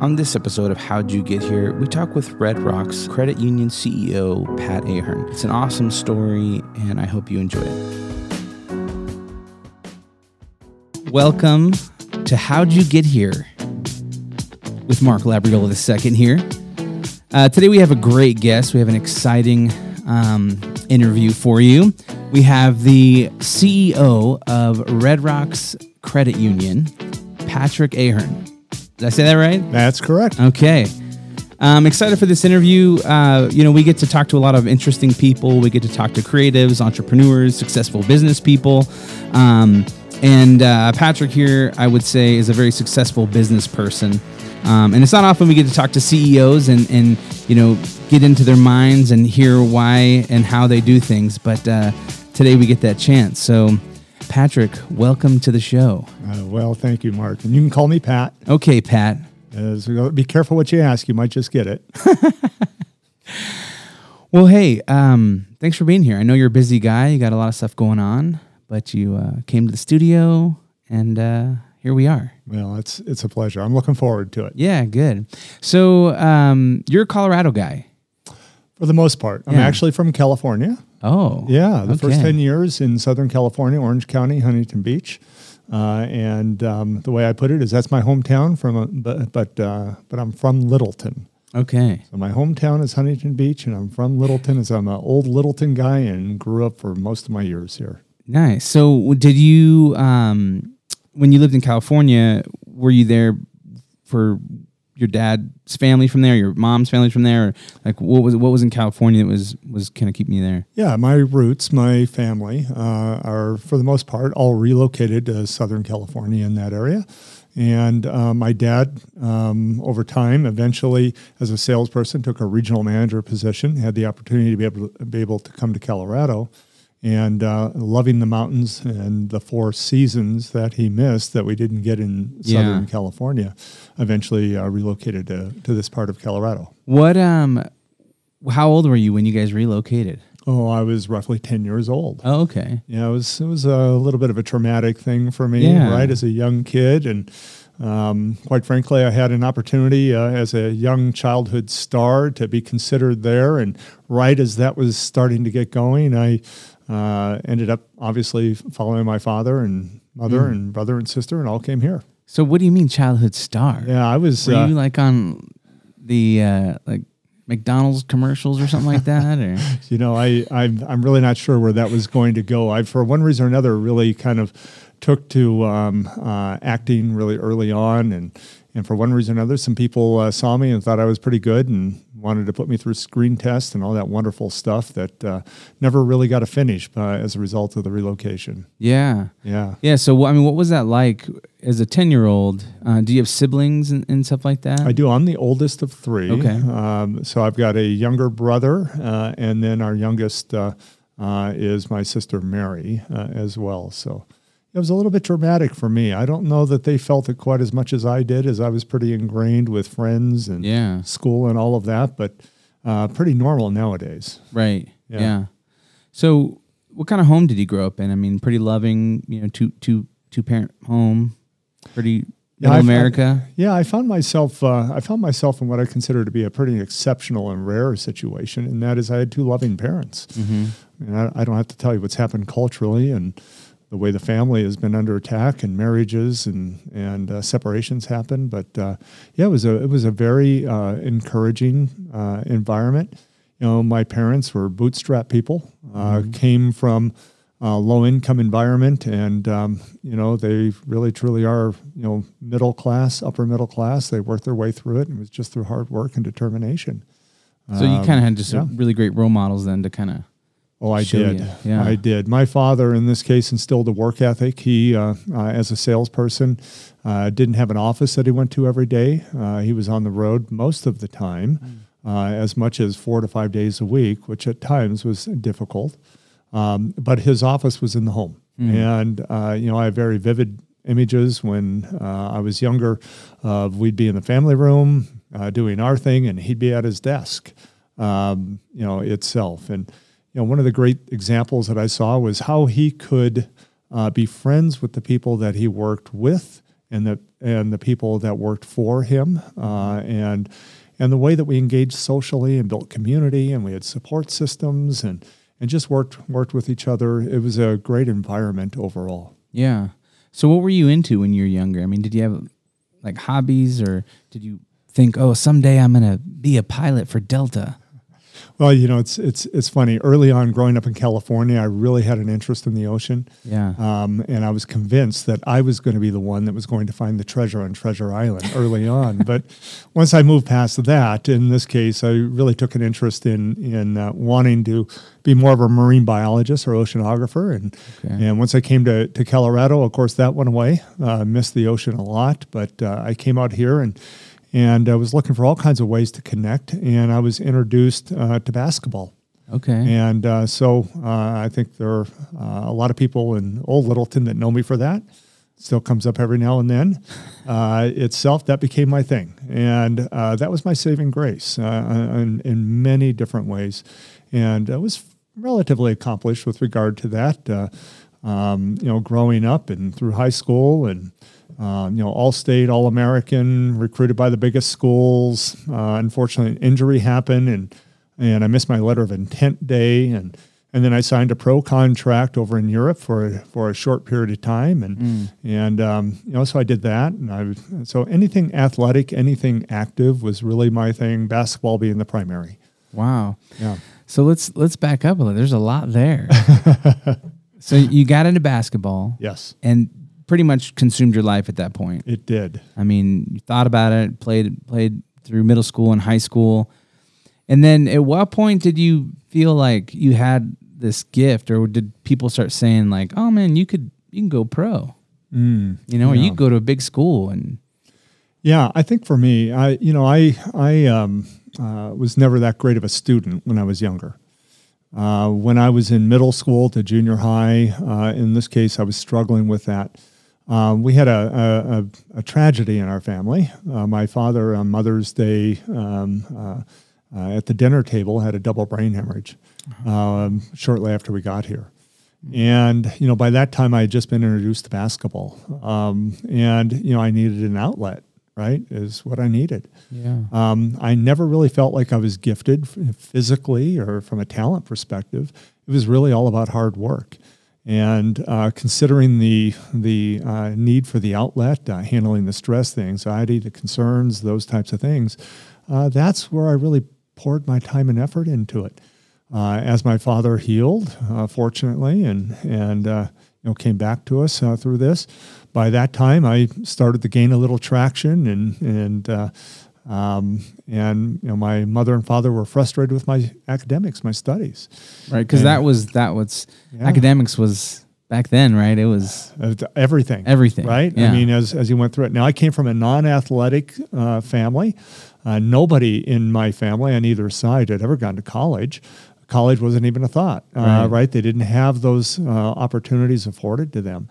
On this episode of How'd You Get Here, we talk with Red Rocks Credit Union CEO Pat Ahern. It's an awesome story, and I hope you enjoy it. Welcome to How'd You Get Here with Mark Labriola II here. Uh, today we have a great guest. We have an exciting um, interview for you. We have the CEO of Red Rocks Credit Union, Patrick Ahern. Did I say that right? That's correct. Okay. I'm excited for this interview. Uh, you know, we get to talk to a lot of interesting people. We get to talk to creatives, entrepreneurs, successful business people. Um, and uh, Patrick here, I would say, is a very successful business person. Um, and it's not often we get to talk to CEOs and, and, you know, get into their minds and hear why and how they do things. But uh, today we get that chance. So, Patrick, welcome to the show. Uh, well, thank you, Mark. And you can call me Pat. Okay, Pat. As we go, be careful what you ask. You might just get it. Well, hey, um, thanks for being here. I know you're a busy guy. You got a lot of stuff going on, but you uh, came to the studio, and uh, here we are. well, it's it's a pleasure. I'm looking forward to it Yeah, good. So um, you're a Colorado guy. for the most part. I'm Yeah. actually from California. Oh, Yeah, the first 10 years in Southern California, Orange County, Huntington Beach. Uh, and um, the way I put it is that's my hometown from, a, but, but, uh, but I'm from Littleton. Okay. So my hometown is Huntington Beach and I'm from Littleton as I'm an old Littleton guy and grew up for most of my years here. Nice. So did you, um, when you lived in California, were you there for your dad's family from there, your mom's family from there, or like what was what was in California that was was kind of keeping you there? Yeah, my roots, my family uh, are for the most part all relocated to Southern California in that area. And uh, my dad, um, over time, eventually, as a salesperson, took a regional manager position. Had the opportunity to be able to be able to come to Colorado, and uh, loving the mountains and the four seasons that he missed that we didn't get in Yeah. Southern California. Eventually, uh, relocated to, to this part of Colorado. What um, how old were you when you guys relocated? Oh, I was roughly ten years old. Oh, okay. Yeah, it was it was a little bit of a traumatic thing for me, Yeah. right, as a young kid, and um, quite frankly, I had an opportunity uh, as a young childhood star to be considered there, and right as that was starting to get going, I uh, ended up obviously following my father and mother Mm. and brother and sister, and all came here. So what do you mean childhood star? Yeah, I was. Were uh, you like on the uh, like McDonald's commercials or something like that, or you know, I I'm, I'm really not sure where that was going to go. I, for one reason or another, really kind of took to um, uh, acting really early on, and and for one reason or another, some people uh, saw me and thought I was pretty good and wanted to put me through screen tests and all that wonderful stuff that uh, never really got to finish uh, as a result of the relocation. yeah, Yeah. yeah? So I mean, what was that like as a ten year old? Uh, do you have siblings and, and stuff like that? I do. I'm the oldest of three. Okay. Um, so I've got a younger brother, uh, and then our youngest uh, uh, is my sister Mary uh, as well. So it was a little bit dramatic for me. I don't know that they felt it quite as much as I did, as I was pretty ingrained with friends and Yeah. school and all of that, but uh, pretty normal nowadays. Right. Yeah. Yeah. So, what kind of home did you grow up in? I mean, pretty loving, you know, two two two parent home, pretty Yeah, America. Yeah, I found myself. Uh, I found myself in what I consider to be a pretty exceptional and rare situation, and that is I had two loving parents. mm-hmm. And I, I don't have to tell you what's happened culturally and the way the family has been under attack and marriages and and uh, separations happen. But uh, yeah, it was a it was a very uh, encouraging uh, environment. You know, my parents were bootstrap people, uh, came from a low income environment, and um, you know they really truly are you know middle class, upper middle class. They worked their way through it, and it was just through hard work and determination. So you Um, kind of had just yeah. really great role models then to kind of. Oh, I did. Yeah. I did. My father, in this case, instilled a work ethic. He, uh, uh, as a salesperson, uh, didn't have an office that he went to every day. Uh, he was on the road most of the time, uh, as much as four to five days a week, which at times was difficult. Um, but his office was in the home, and uh, you know, I have very vivid images when uh, I was younger. Uh, we'd be in the family room uh, doing our thing, and he'd be at his desk. Um, you know itself, and you know one of the great examples that I saw was how he could uh, be friends with the people that he worked with and the and the people that worked for him, uh, and and the way that we engaged socially and built community, and we had support systems, and and just worked worked with each other. It was a great environment overall. Yeah. So what were you into when you were younger? I mean, did you have like hobbies or did you think, "Oh, someday I'm going to be a pilot for Delta"? Well, you know, it's it's it's funny. Early on, growing up in California, I really had an interest in the ocean. Yeah. Um, and I was convinced that I was going to be the one that was going to find the treasure on Treasure Island early on. But once I moved past that, in this case, I really took an interest in in uh, wanting to be more of a marine biologist or oceanographer. And Okay. and once I came to to Colorado, of course, that went away. Uh, missed the ocean a lot, but uh, I came out here and and I was looking for all kinds of ways to connect. And I was introduced uh, to basketball. Okay. And uh, so uh, I think there are uh, a lot of people in Old Littleton that know me for that. Still comes up every now and then. Uh, itself, that became my thing. And uh, that was my saving grace uh, in, in many different ways. And I was relatively accomplished with regard to that. Um, you know, growing up and through high school and um, you know, all state, all American, recruited by the biggest schools. Uh, unfortunately, an injury happened, and and I missed my letter of intent day, and and then I signed a pro contract over in Europe for a, for a short period of time, and and um, you know, so I did that, and I so anything athletic, anything active was really my thing. Basketball being the primary. wow. Yeah. So let's let's back up a little. There's a lot there. so you got into basketball Yes, and pretty much consumed your life at that point. it did. I mean, you thought about it, played played through middle school and high school. And then at what point did you feel like you had this gift or did people start saying like, "Oh man, you could you can go pro." Mm, You know, or yeah. you go to a big school and Yeah, I think for me, I you know I I um, uh, was never that great of a student when I was younger. Uh, when I was in middle school to junior high, uh, in this case, I was struggling with that. Um, we had a, a, a, tragedy in our family. Uh, my father on Mother's Day um, uh, uh, at the dinner table had a double brain hemorrhage um, shortly after we got here. And you know, by that time, I had just been introduced to basketball, um, and you know, I needed an outlet. Right, is what I needed. yeah. Um, I never really felt like I was gifted physically or from a talent perspective. It was really all about hard work. And uh, considering the the uh, need for the outlet, uh, handling the stress, the anxiety, the concerns, those types of things, uh, that's where I really poured my time and effort into it. Uh, as my father healed, uh, fortunately, and and uh, you know came back to us uh, through this. By that time, I started to gain a little traction, and and uh, um, and you know my mother and father were frustrated with my academics, my studies, Right, cuz that was that was Yeah. academics was back then, right? It was uh, everything, everything. right? Yeah. I mean, as as you went through it. Now, I came from a non-athletic uh, family. Uh, nobody in my family on either side had ever gone to college. College wasn't even a thought, uh, Right. right. They didn't have those uh, opportunities afforded to them.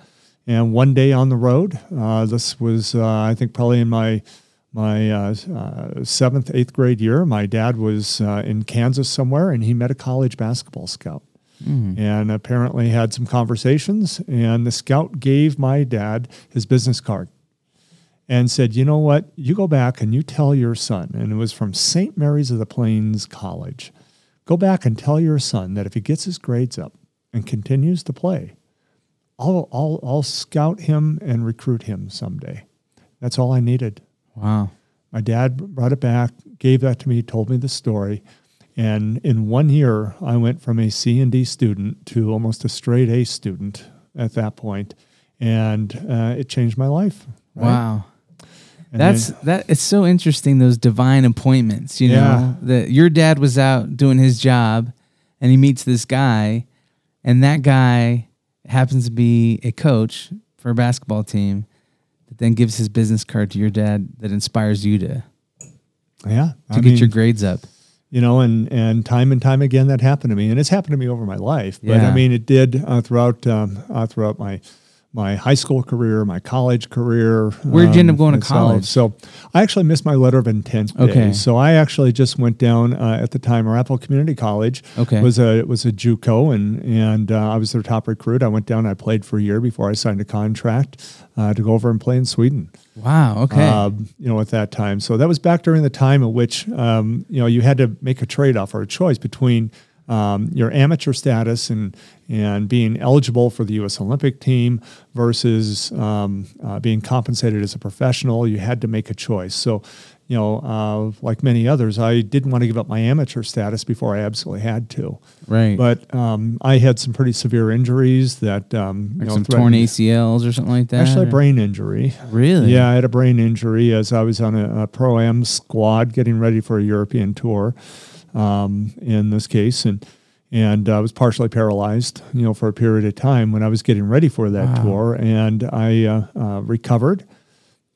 And one day on the road, uh, this was, uh, I think, probably in my my uh, uh, seventh, eighth grade year. My dad was uh, in Kansas somewhere, and he met a college basketball scout Mm-hmm. and apparently had some conversations. And the scout gave my dad his business card and said, You know what? You go back and you tell your son, and it was from St. Mary's of the Plains College. Go back and tell your son that if he gets his grades up and continues to play, I'll, I'll, I'll scout him and recruit him someday. That's all I needed. Wow. My dad brought it back, gave that to me, told me the story. And in one year, I went from a C and D student to almost a straight A student at that point, and uh, it changed my life. right? Wow. And That's then- that. It's so interesting those divine appointments. You Yeah. know that your dad was out doing his job, and he meets this guy, and that guy happens to be a coach for a basketball team, that then gives his business card to your dad that inspires you to yeah, to I get your grades up. you know, and and time and time again that happened to me, and it's happened to me over my life. But Yeah. I mean, it did uh, throughout um, uh, throughout my my high school career, my college career. Where'd you end up going to college? So I actually missed my letter of intent. Okay. So I actually just went down uh, at the time Arapahoe Community College. Okay. Was a was a JUCO and and uh, I was their top recruit. I went down. I played for a year before I signed a contract uh, to go over and play in Sweden. Wow. Okay. Um, you know, at that time. So that was back during the time at which, um, you know, you had to make a trade off or a choice between um, your amateur status and and being eligible for the U.S. Olympic team versus um, uh, being compensated as a professional. You had to make a choice. So, you know, uh, like many others, I didn't want to give up my amateur status before I absolutely had to. right. But um, I had some pretty severe injuries that um, you know, some torn ACLs or something like that. Actually, a or- brain injury. Really? Yeah, I had a brain injury as I was on a, a pro am squad getting ready for a European tour. Um, in this case, and and I was partially paralyzed, you know, for a period of time when I was getting ready for that Wow. tour, and I uh, uh, recovered.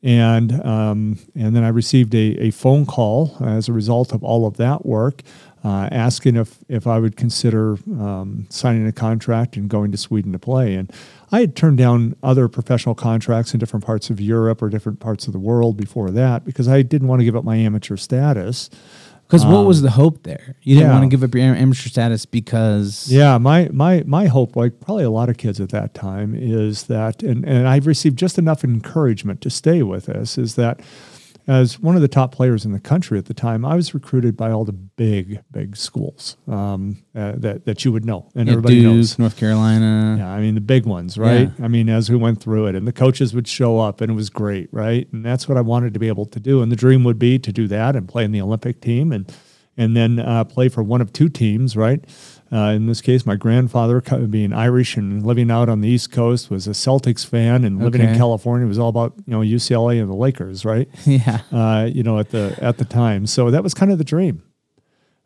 And um, and then I received a, a phone call as a result of all of that work, uh, asking if if I would consider um, signing a contract and going to Sweden to play. And I had turned down other professional contracts in different parts of Europe or different parts of the world before that because I didn't want to give up my amateur status. Because what was the hope there? You didn't Um, yeah. want to give up your amateur status because Yeah, my my my hope, like probably a lot of kids at that time, is that, and and I've received just enough encouragement to stay with this, is that as one of the top players in the country at the time, I was recruited by all the big big schools um, uh, that that you would know and yeah, everybody Duke, knows. North Carolina. Yeah, I mean the big ones, right? I mean, as we went through it, and the coaches would show up, and it was great, right? And that's what I wanted to be able to do. And the dream would be to do that and play in the Olympic team, and and then uh, play for one of two teams, right? Uh, in this case, my grandfather, being Irish and living out on the East Coast, was a Celtics fan, and living in Okay. California was all about you know UCLA and the Lakers, right? Yeah. uh, you know, at the at the time. So that was kind of the dream.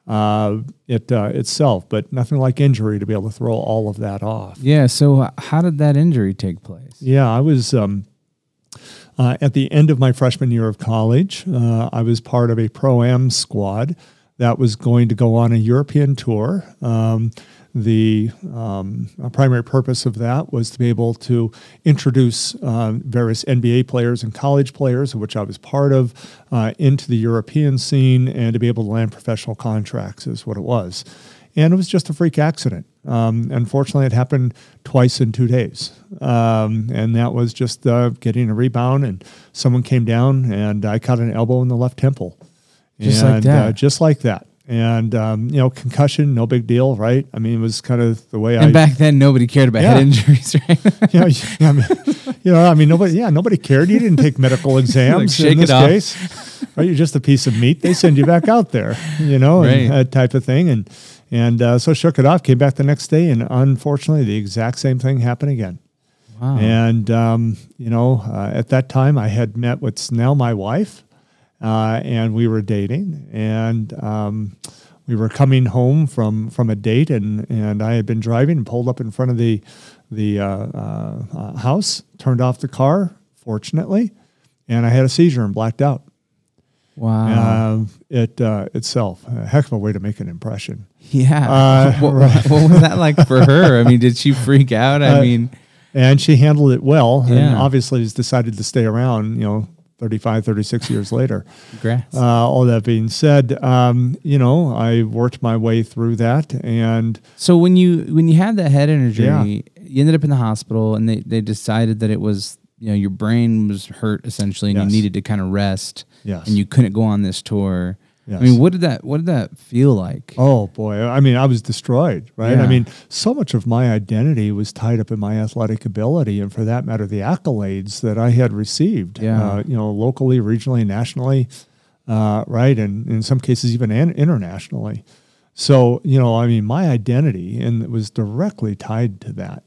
Uh, it uh, itself, but nothing like injury to be able to throw all of that off. Yeah. So how did that injury take place? Yeah, I was um, uh, at the end of my freshman year of college. Uh, I was part of a pro am squad that was going to go on a European tour. Um, the um, primary purpose of that was to be able to introduce uh, various NBA players and college players, which I was part of, uh, into the European scene and to be able to land professional contracts, is what it was. And it was just a freak accident. Um, unfortunately, it happened twice in two days. Um, and that was just uh, getting a rebound, and someone came down, and I caught an elbow in the left temple. Just like And, that. Uh, just like that. And, um, you know, concussion, no big deal, right? I mean, it was kind of the way I. And back then, nobody cared about head injuries, right? you know, yeah, I mean, you know, I mean, nobody, yeah, nobody cared. You didn't take medical exams shake in it this off. case, right? You're just a piece of meat. They send you back out there, you know, and Right. that type of thing. And and uh, so shook it off. Came back the next day, and unfortunately, the exact same thing happened again. Wow. And um, you know, uh, at that time, I had met what's now my wife, uh, and we were dating, and um, we were coming home from from a date, and and I had been driving and pulled up in front of the the uh, uh, uh, house, turned off the car, fortunately, and I had a seizure and blacked out. wow. Um, it uh, itself, a heck of a way to make an impression. yeah. uh, what, right. what was that like for her? I mean, did she freak out? I Uh, mean, and she handled it well and obviously has decided to stay around you know 35 36 years later congrats. uh, all that being said um, you know i worked my way through that and So when you when you had that head injury, Yeah. you ended up in the hospital, and they, they decided that it was you know your brain was hurt essentially, and Yes. you needed to kind of rest, yes and you couldn't go on this tour. Yes. I mean, what did that what did that feel like? oh boy i mean i was destroyed right Yeah. i mean so much of my identity was tied up in my athletic ability and for that matter the accolades that i had received Yeah. uh, you know locally regionally nationally uh, right and in some cases even an- internationally So, you know, I mean, my identity and it was directly tied to that.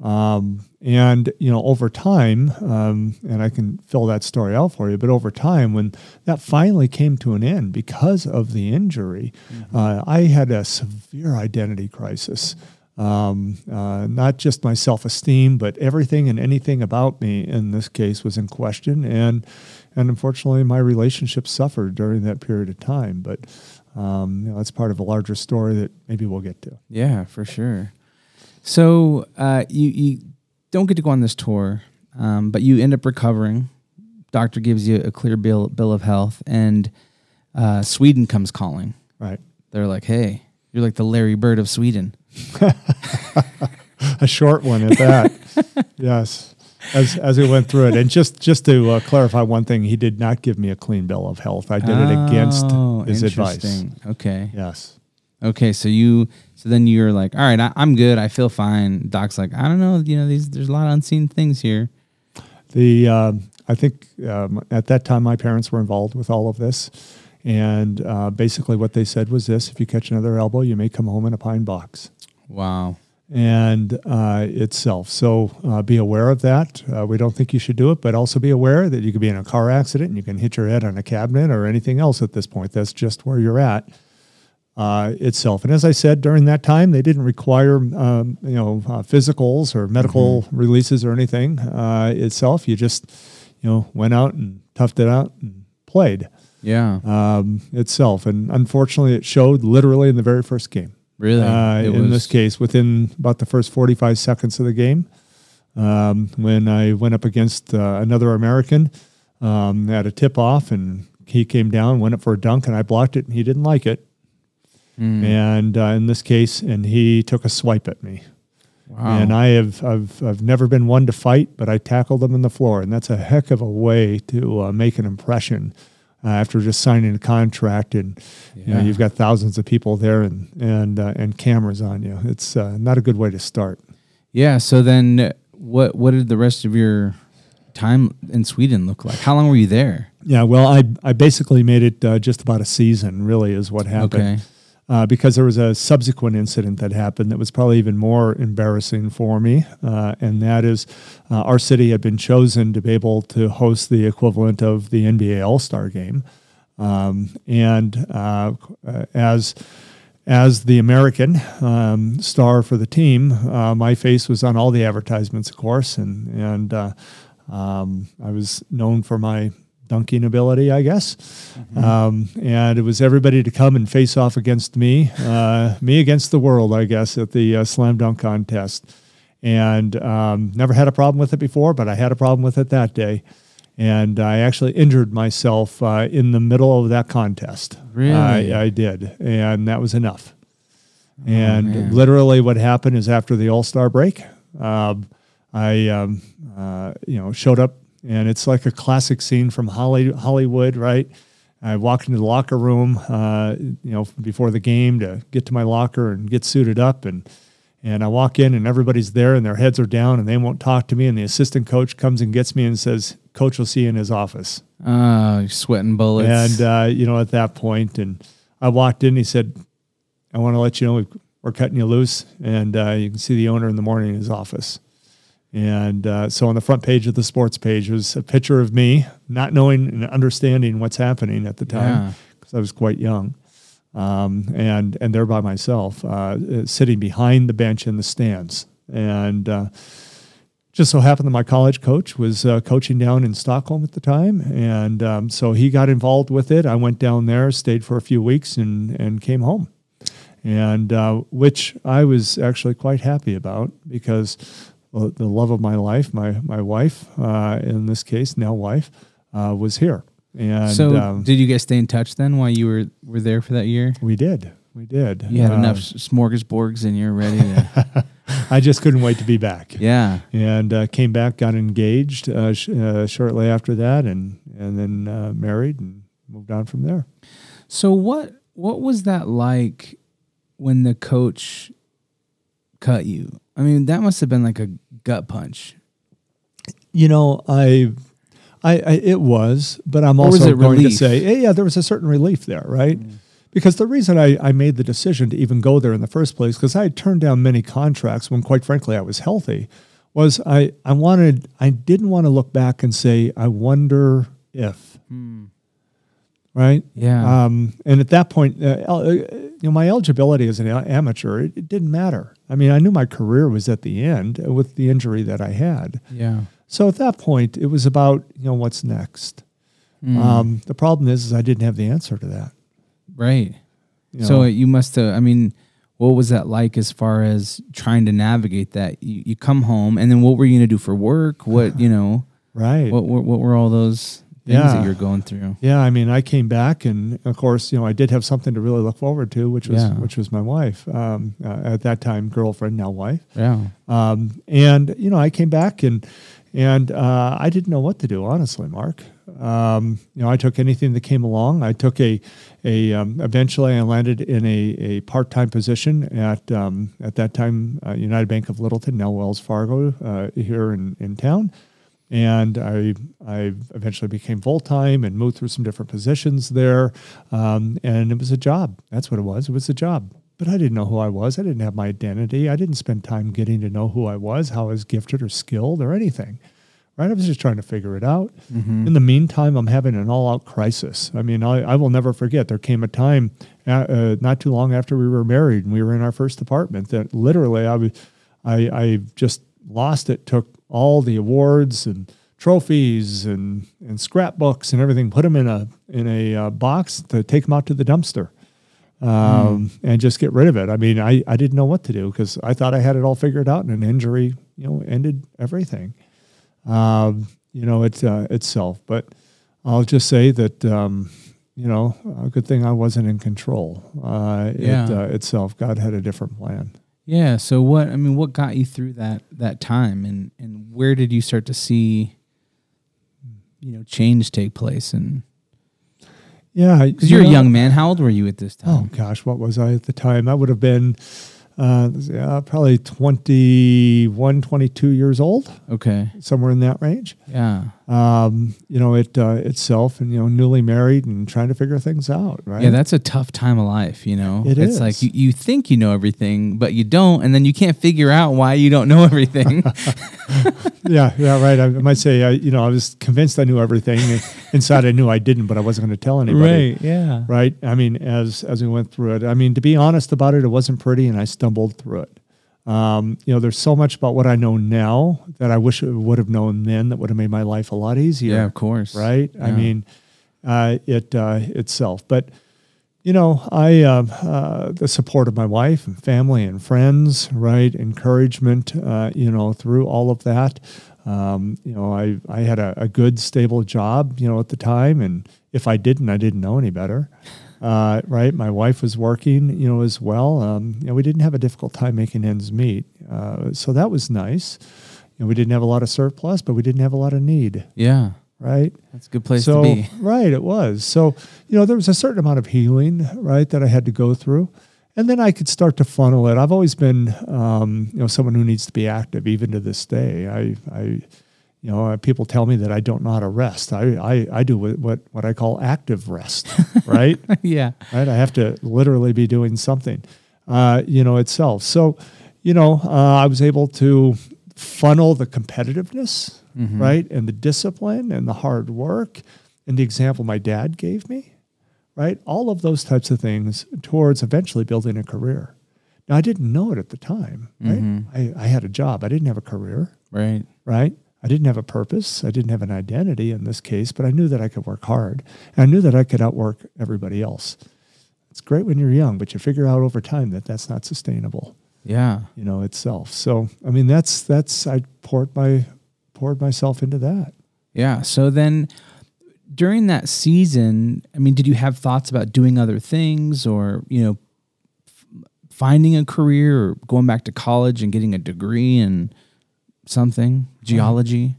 Um, and, you know, over time, um, and I can fill that story out for you, but over time, when that finally came to an end because of the injury, uh, I had a severe identity crisis. Um, uh, not just my self esteem, but everything and anything about me in this case was in question. And, and unfortunately, my relationship suffered during that period of time. But um, you know, that's part of a larger story that maybe we'll get to. Yeah, for sure. So uh, you you don't get to go on this tour, um, but you end up recovering. Doctor gives you a clear bill bill of health, and uh, Sweden comes calling. Right. They're like, "Hey, you're like the Larry Bird of Sweden." a short one at that. yes. As, as we went through it, and just just to uh, clarify one thing, he did not give me a clean bill of health. I did it against Oh, his advice. Okay. Yes. Okay. So you, so then you're like, all right, I, I'm good. I feel fine. Doc's like, I don't know. You know, these there's a lot of unseen things here. The um, I think um, at that time my parents were involved with all of this, and uh, basically what they said was this: if you catch another elbow, you may come home in a pine box. Wow. and uh, itself. So uh, be aware of that. Uh, we don't think you should do it, but also be aware that you could be in a car accident and you can hit your head on a cabinet or anything else at this point. That's just where you're at uh, itself. And as I said, during that time, they didn't require um, you know uh, physicals or medical releases or anything uh, itself. You just you know went out and toughed it out and played Yeah. um, itself. And unfortunately, it showed literally in the very first game really. uh, in was- this case within about the first 45 seconds of the game um, when I went up against uh, another American um, at a tip off and he came down, went up for a dunk, and I blocked it, and he didn't like it. Mm. And uh, in this case, and he took a swipe at me. Wow. And I have I've, I've never been one to fight, but I tackled him on the floor, and that's a heck of a way to uh, make an impression uh, after just signing a contract, and you know, you've got thousands of people there and and uh, and cameras on you. It's uh, not a good way to start. Yeah. So then, what what did the rest of your time in Sweden look like? How long were you there? Yeah, well, I I basically made it uh, just about a season. Really, is what happened. Okay. Uh, because there was a subsequent incident that happened that was probably even more embarrassing for me. Uh, and that is, uh, our city had been chosen to be able to host the equivalent of the NBA All Star game. Um, and uh, as as the American um, star for the team, uh, my face was on all the advertisements, of course, and and uh, um, I was known for my dunking ability, I guess. Um, and it was everybody to come and face off against me, uh, me against the world, I guess, at the uh, slam dunk contest. And um, never had a problem with it before, but I had a problem with it that day. And I actually injured myself uh, in the middle of that contest. Really? I, I did. And that was enough. and man. literally, what happened is after the All Star break, um, I um, uh, you know showed up, and it's like a classic scene from Holly, Hollywood, right? I walked into the locker room, uh, you know, before the game to get to my locker and get suited up, and and I walk in and everybody's there and their heads are down and they won't talk to me, and the assistant coach comes and gets me and says, "Coach will see you in his office." Oh, you're sweating bullets. And uh, you know, at that point, and I walked in. He said, "I want to let you know we- we're cutting you loose, and uh, you can see the owner in the morning in his office." And uh, so, on the front page of the sports page was a picture of me, not knowing and understanding what's happening at the time, because I was quite young, um, and and there by myself, uh, sitting behind the bench in the stands, and. Uh, just so happened that my college coach was uh, coaching down in Stockholm at the time, and um, so he got involved with it. I went down there, stayed for a few weeks, and and came home, and uh, which I was actually quite happy about because the love of my life, my my wife, uh, in this case, now wife, uh, was here, and so, um, did you guys stay in touch then while you were were there for that year? we did, we did. You had Uh, enough smorgasbords and you're ready to. I just couldn't wait to be back. yeah. and uh, came back, got engaged uh, sh- uh, shortly after that, and and then uh, married and moved on from there. So what what was that like when the coach cut you? I mean, that must have been like a gut punch. You know, I, I, I it was, but I'm Or also going relief? to say, yeah, yeah, there was a certain relief there, right? Mm. Because the reason I, I made the decision to even go there in the first place, because I had turned down many contracts when, quite frankly, I was healthy, was I, I wanted, I didn't want to look back and say, I wonder if, hmm. Right? Yeah. Um, and at that point, uh, el- uh, you know, my eligibility as an a- amateur, it, it didn't matter. I mean, I knew my career was at the end with the injury that I had. yeah. So at that point, it was about you know what's next. Mm. Um, the problem is, is I didn't have the answer to that. right. you So you must have. I mean, what was that like as far as trying to navigate that? You, you come home, and then what were you gonna do for work? What you know? Right. What were what were all those things Yeah. that you're going through? Yeah, I mean, I came back, and of course, you know, I did have something to really look forward to, which was Yeah. which was my wife um, uh, at that time, girlfriend, now wife. Yeah. Um, and you know, I came back and and uh, I didn't know what to do, honestly, Mark. Um, you know, I took anything that came along. I took a a um, eventually I landed in a, a part time position at um, at that time uh, United Bank of Littleton, now Wells Fargo, uh, here in in town. And I I eventually became full time and moved through some different positions there. Um, and it was a job. That's what it was. It was a job. But I didn't know who I was. I didn't have my identity. I didn't spend time getting to know who I was, how I was gifted or skilled or anything. Right? I was just trying to figure it out. In the meantime, I'm having an all out crisis. I mean, I, I will never forget. There came a time uh, uh, not too long after we were married and we were in our first apartment that literally I, was, I, I just lost it, took all the awards and trophies and, and scrapbooks and everything, put them in a, in a uh, box to take them out to the dumpster um, and just get rid of it. I mean, I, I didn't know what to do because I thought I had it all figured out, and an injury, you know, ended everything. Um, you know, it uh, itself. But I'll just say that um, you know, a good thing I wasn't in control. Uh, Yeah. it, uh, itself, God had a different plan. Yeah. So what? I mean, what got you through that that time, and and where did you start to see, you know, change take place? And Yeah, because you're a young man, how old were you at this time? Oh gosh, what was I at the time? I would have been uh, yeah, probably 21, 22 years old, Okay. somewhere in that range. Yeah. um, you know, it uh, itself, and you know, newly married and trying to figure things out, right? Yeah, that's a tough time of life, you know. It it's is. like you, you think you know everything, but you don't, and then you can't figure out why you don't know everything. yeah, yeah, right. I, I might say, uh, you know, I was convinced I knew everything. Inside, I knew I didn't, but I wasn't going to tell anybody. Right. Yeah. Right. I mean, as as we went through it, I mean, to be honest about it, it wasn't pretty, and I stumbled through it. Um, you know, there's so much about what I know now that I wish I would have known then that would have made my life a lot easier. Yeah, of course. right? I mean, uh, it uh, itself. But you know, I uh, uh, the support of my wife and family and friends, right? Encouragement, uh, you know, through all of that. Um, you know, I I had a, a good stable job, you know, at the time, and if I didn't, I didn't know any better. Uh, right, my wife was working, you know, as well. Um, you know, we didn't have a difficult time making ends meet, uh, so that was nice. You know, we didn't have a lot of surplus, but we didn't have a lot of need, Yeah. right? That's a good place so to be. right it was so you know there was a certain amount of healing right that i had to go through and then i could start to funnel it i've always been um, you know someone who needs to be active even to this day i i you know uh, people tell me that i don't know how to rest i i, I do what, what what i call active rest right yeah. right? I have to literally be doing something, uh, you know, itself. So, you know, uh, I was able to funnel the competitiveness, right, and the discipline and the hard work and the example my dad gave me, right? All of those types of things towards eventually building a career. Now, I didn't know it at the time, right? I, I had a job. I didn't have a career Right. right? I didn't have a purpose. I didn't have an identity in this case, but I knew that I could work hard. And I knew that I could outwork everybody else. It's great when you're young, but you figure out over time that that's not sustainable, Yeah. you know, itself. So, I mean, that's, that's, I poured my, poured myself into that. Yeah. So then during that season, I mean, did you have thoughts about doing other things or, you know, finding a career or going back to college and getting a degree in something, geology?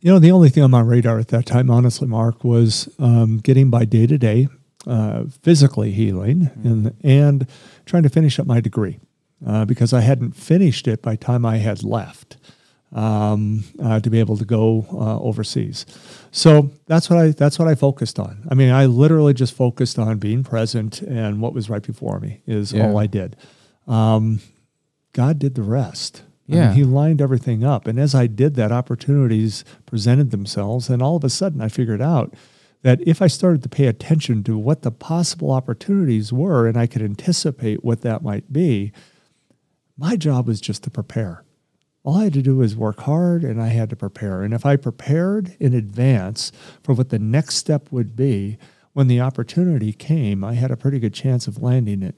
You know, the only thing on my radar at that time, honestly, Mark, was um, getting by day to day, uh, physically healing, and and trying to finish up my degree uh, because I hadn't finished it by time I had left um, uh, to be able to go uh, overseas. So that's what I that's what I focused on. I mean, I literally just focused on being present and what was right before me is Yeah. all I did. Um, God did the rest. I mean, Yeah. he lined everything up. And as I did that, opportunities presented themselves. And all of a sudden, I figured out that if I started to pay attention to what the possible opportunities were and I could anticipate what that might be, my job was just to prepare. All I had to do was work hard and I had to prepare. And if I prepared in advance for what the next step would be, when the opportunity came, I had a pretty good chance of landing it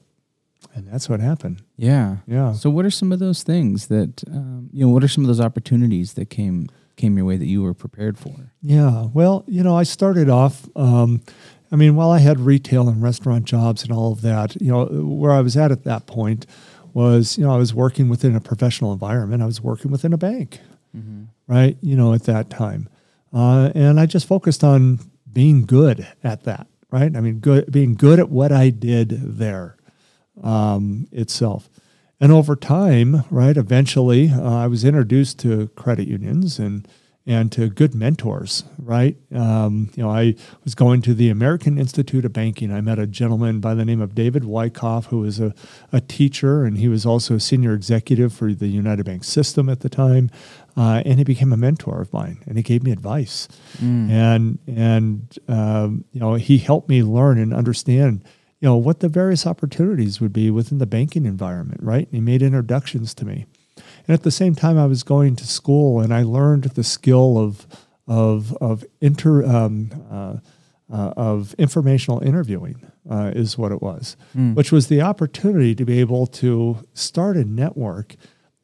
And that's what happened. Yeah. Yeah. So what are some of those things that um, you know? What are some of those opportunities that came came your way that you were prepared for? Yeah. Well, you know, I started off. Um, I mean, while I had retail and restaurant jobs and all of that, you know, where I was at at that point was, you know, I was working within a professional environment. I was working within a bank, Mm-hmm. right? You know, at that time, uh, and I just focused on being good at that, right? I mean, good being good at what I did there um, itself. And over time, right, eventually, uh, I was introduced to credit unions and and to good mentors, right? Um, you know, I was going to the American Institute of Banking. I met a gentleman by the name of David Wyckoff, who was a, a teacher, and he was also a senior executive for the United Bank system at the time. Uh, and he became a mentor of mine, and he gave me advice, and and um, you know, he helped me learn and understand you know what the various opportunities would be within the banking environment right? And he made introductions to me. And at the same time i was going to school and i learned the skill of of of inter um, uh, uh, of informational interviewing uh, is what it was which was the opportunity to be able to start a network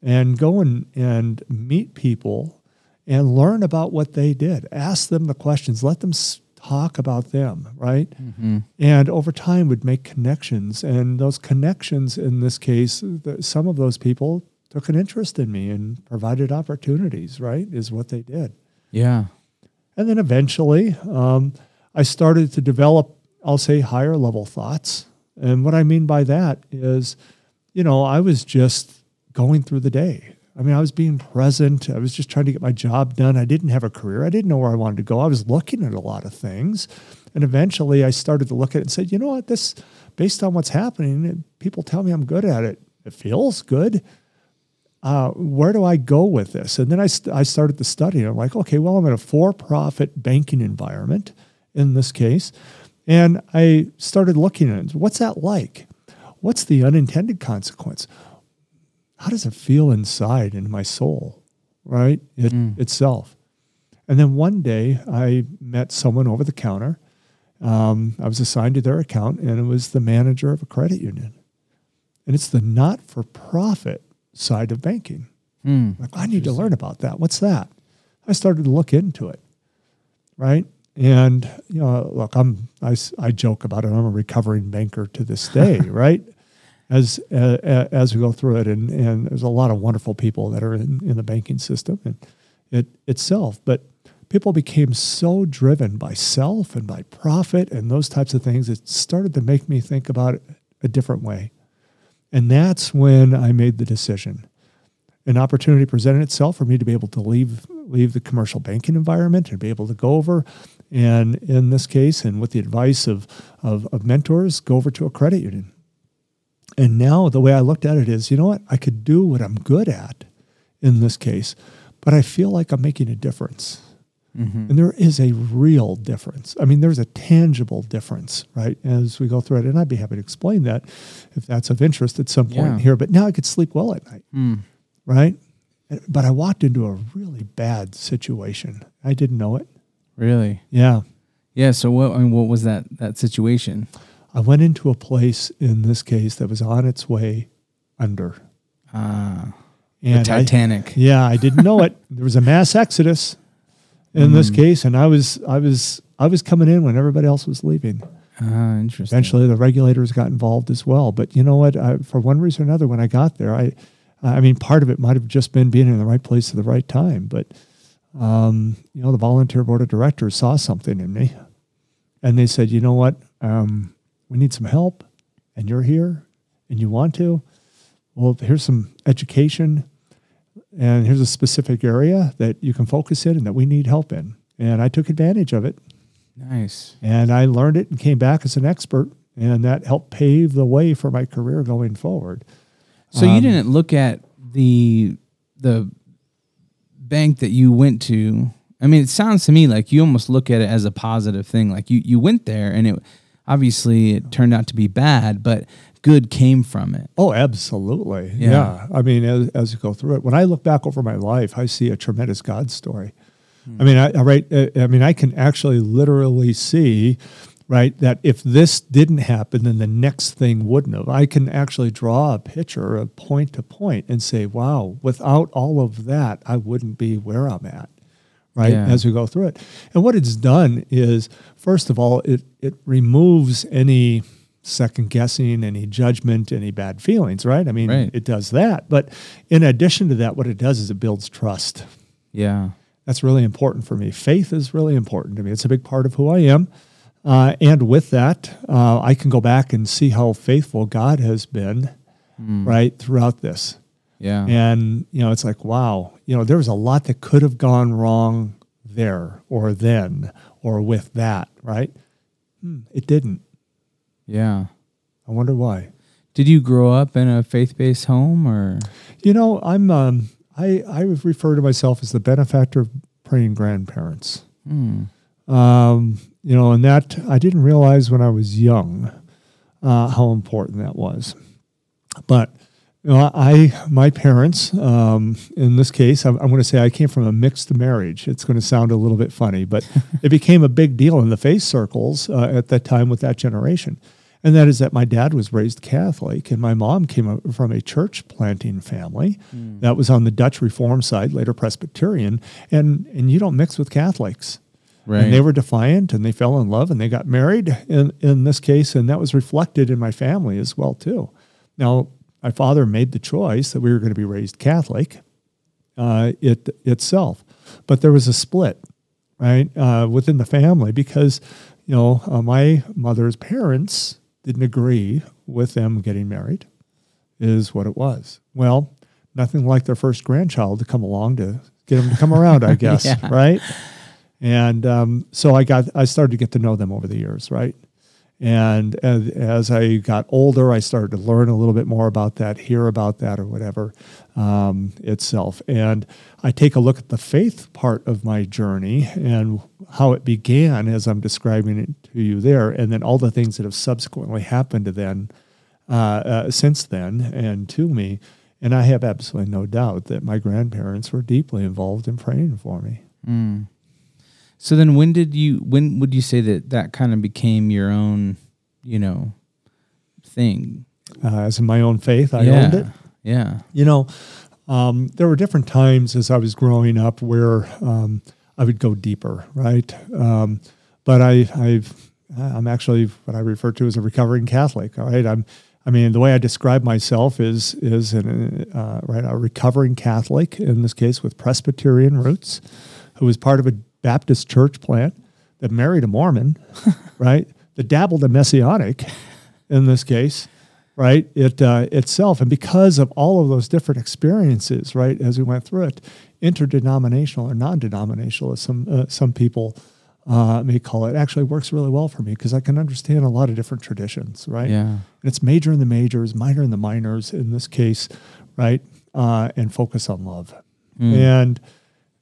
and go and, and meet people and learn about what they did ask them the questions let them s- talk about them right? And over time would make connections. And those connections in this case the, some of those people took an interest in me and provided opportunities right is what they did. Yeah. and then eventually um, i started to develop i'll say higher level thoughts. And what i mean by that is you know i was just going through the day I mean, I was being present. I was just trying to get my job done. I didn't have a career. I didn't know where I wanted to go. I was looking at a lot of things. And eventually I started to look at it and said, you know what, this, based on what's happening, people tell me I'm good at it. It feels good. Uh, where do I go with this? And then I, st- I started to study. I'm like, okay, well, I'm in a for profit banking environment in this case. And I started looking at it. What's that like? What's the unintended consequence? How does it feel inside in my soul, right? It, Itself. And then one day I met someone over the counter. Um, I was assigned to their account, and it was the manager of a credit union. And it's the not for profit side of banking. Like, I need to learn about that. What's that? I started to look into it, right? And you know, look, I'm I, I joke about it. I'm a recovering banker to this day, right? As uh, as we go through it, and and there's a lot of wonderful people that are in, in the banking system and it itself, but people became so driven by self and by profit and those types of things. It started to make me think about it a different way, and that's when I made the decision. An opportunity presented itself for me to be able to leave leave the commercial banking environment and be able to go over and in this case and with the advice of, of, of mentors go over to a credit union and now the way i looked at it is you know what i could do what i'm good at in this case but i feel like i'm making a difference Mm-hmm. and there is a real difference. I mean, there's a tangible difference, right? As we go through it. And I'd be happy to explain that if that's of interest at some point Yeah. here. But now I could sleep well at night Mm. right? But I walked into a really bad situation. I didn't know it. Really? Yeah. Yeah. So what? I mean, what was that that situation? I went into a place in this case that was on its way under. Ah, the And I, Titanic. yeah, I didn't know it. There was a mass exodus in this Mm. case, and I was I was I was coming in when everybody else was leaving. ah, interesting. Eventually, the regulators got involved as well. But you know what? I, for one reason or another, when I got there, I, I mean, part of it might have just been being in the right place at the right time. But um, you know, the volunteer board of directors saw something in me, and they said, you know what? Um, we need some help, and you're here, and you want to. Well, here's some education, and here's a specific area that you can focus in and that we need help in. And I took advantage of it. Nice. And I learned it and came back as an expert, and that helped pave the way for my career going forward. So Um, you didn't look at the the bank that you went to. I mean, it sounds to me like you almost look at it as a positive thing. Like you you went there, and it obviously it turned out to be bad, but good came from it. Oh, absolutely. Yeah. Yeah. I mean, as, as you go through it, when I look back over my life, I see a tremendous God story. I mean, I, I write, uh, I mean, I can actually literally see right? That if this didn't happen, then the next thing wouldn't have. I can actually draw a picture a point to point and say, wow, without all of that, I wouldn't be where I'm at, right? Yeah. As we go through it. And what it's done is, first of all, it, it removes any second guessing, any judgment, any bad feelings, right? I mean, Right. it does that. But in addition to that, what it does is it builds trust. Yeah. That's really important for me. Faith is really important to me. It's a big part of who I am. Uh, and with that, uh, I can go back and see how faithful God has been, right, throughout this. Yeah. And, you know, it's like, wow, you know, there was a lot that could have gone wrong there or then or with that, right? Hmm, it didn't. yeah. I wonder why. Did you grow up in a faith-based home or You know, I'm, um, I, I refer to myself as the benefactor of praying grandparents. Um, you know, and that I didn't realize when I was young uh, how important that was. But you know, I my parents, um, in this case, I'm, I'm going to say I came from a mixed marriage. It's going to sound a little bit funny, but it became a big deal in the faith circles uh, at that time with that generation. And that is that my dad was raised Catholic, and my mom came from a church planting family that was on the Dutch Reform side, later Presbyterian. And and you don't mix with Catholics. right? And they were defiant and they fell in love and they got married in, in this case. And that was reflected in my family as well, too. Now, my father made the choice that we were going to be raised Catholic uh, it, itself. But there was a split, right, uh, within the family because, you know, uh, my mother's parents didn't agree with them getting married, is what it was. Well, nothing like their first grandchild to come along to get them to come around, I guess, Yeah. right? And um, so I got I started to get to know them over the years, right? And as, as I got older, I started to learn a little bit more about that, hear about that, or whatever um, itself. And I take a look at the faith part of my journey and how it began, as I'm describing it to you there, and then all the things that have subsequently happened to then, uh, uh, since then, and to me. And I have absolutely no doubt that my grandparents were deeply involved in praying for me. So then when did you when would you say that that kind of became your own, you know, thing? Uh, as in my own faith, I yeah. owned it. Yeah. You know, um, there were different times as I was growing up where um, I would go deeper, right? Um, but I, I've, I'm actually what I refer to as a recovering Catholic. All right, I'm. I mean, the way I describe myself is is an, uh, right a recovering Catholic in this case with Presbyterian roots, who was part of a Baptist church plant that married a Mormon, right? That dabbled in Messianic, in this case, right? It uh, itself, and because of all of those different experiences, right, as we went through it, interdenominational or non-denominational, as some uh, some people uh, may call it, actually works really well for me because I can understand a lot of different traditions, right? Yeah. And it's major in the majors, minor in the minors in this case, right? Uh, and focus on love, and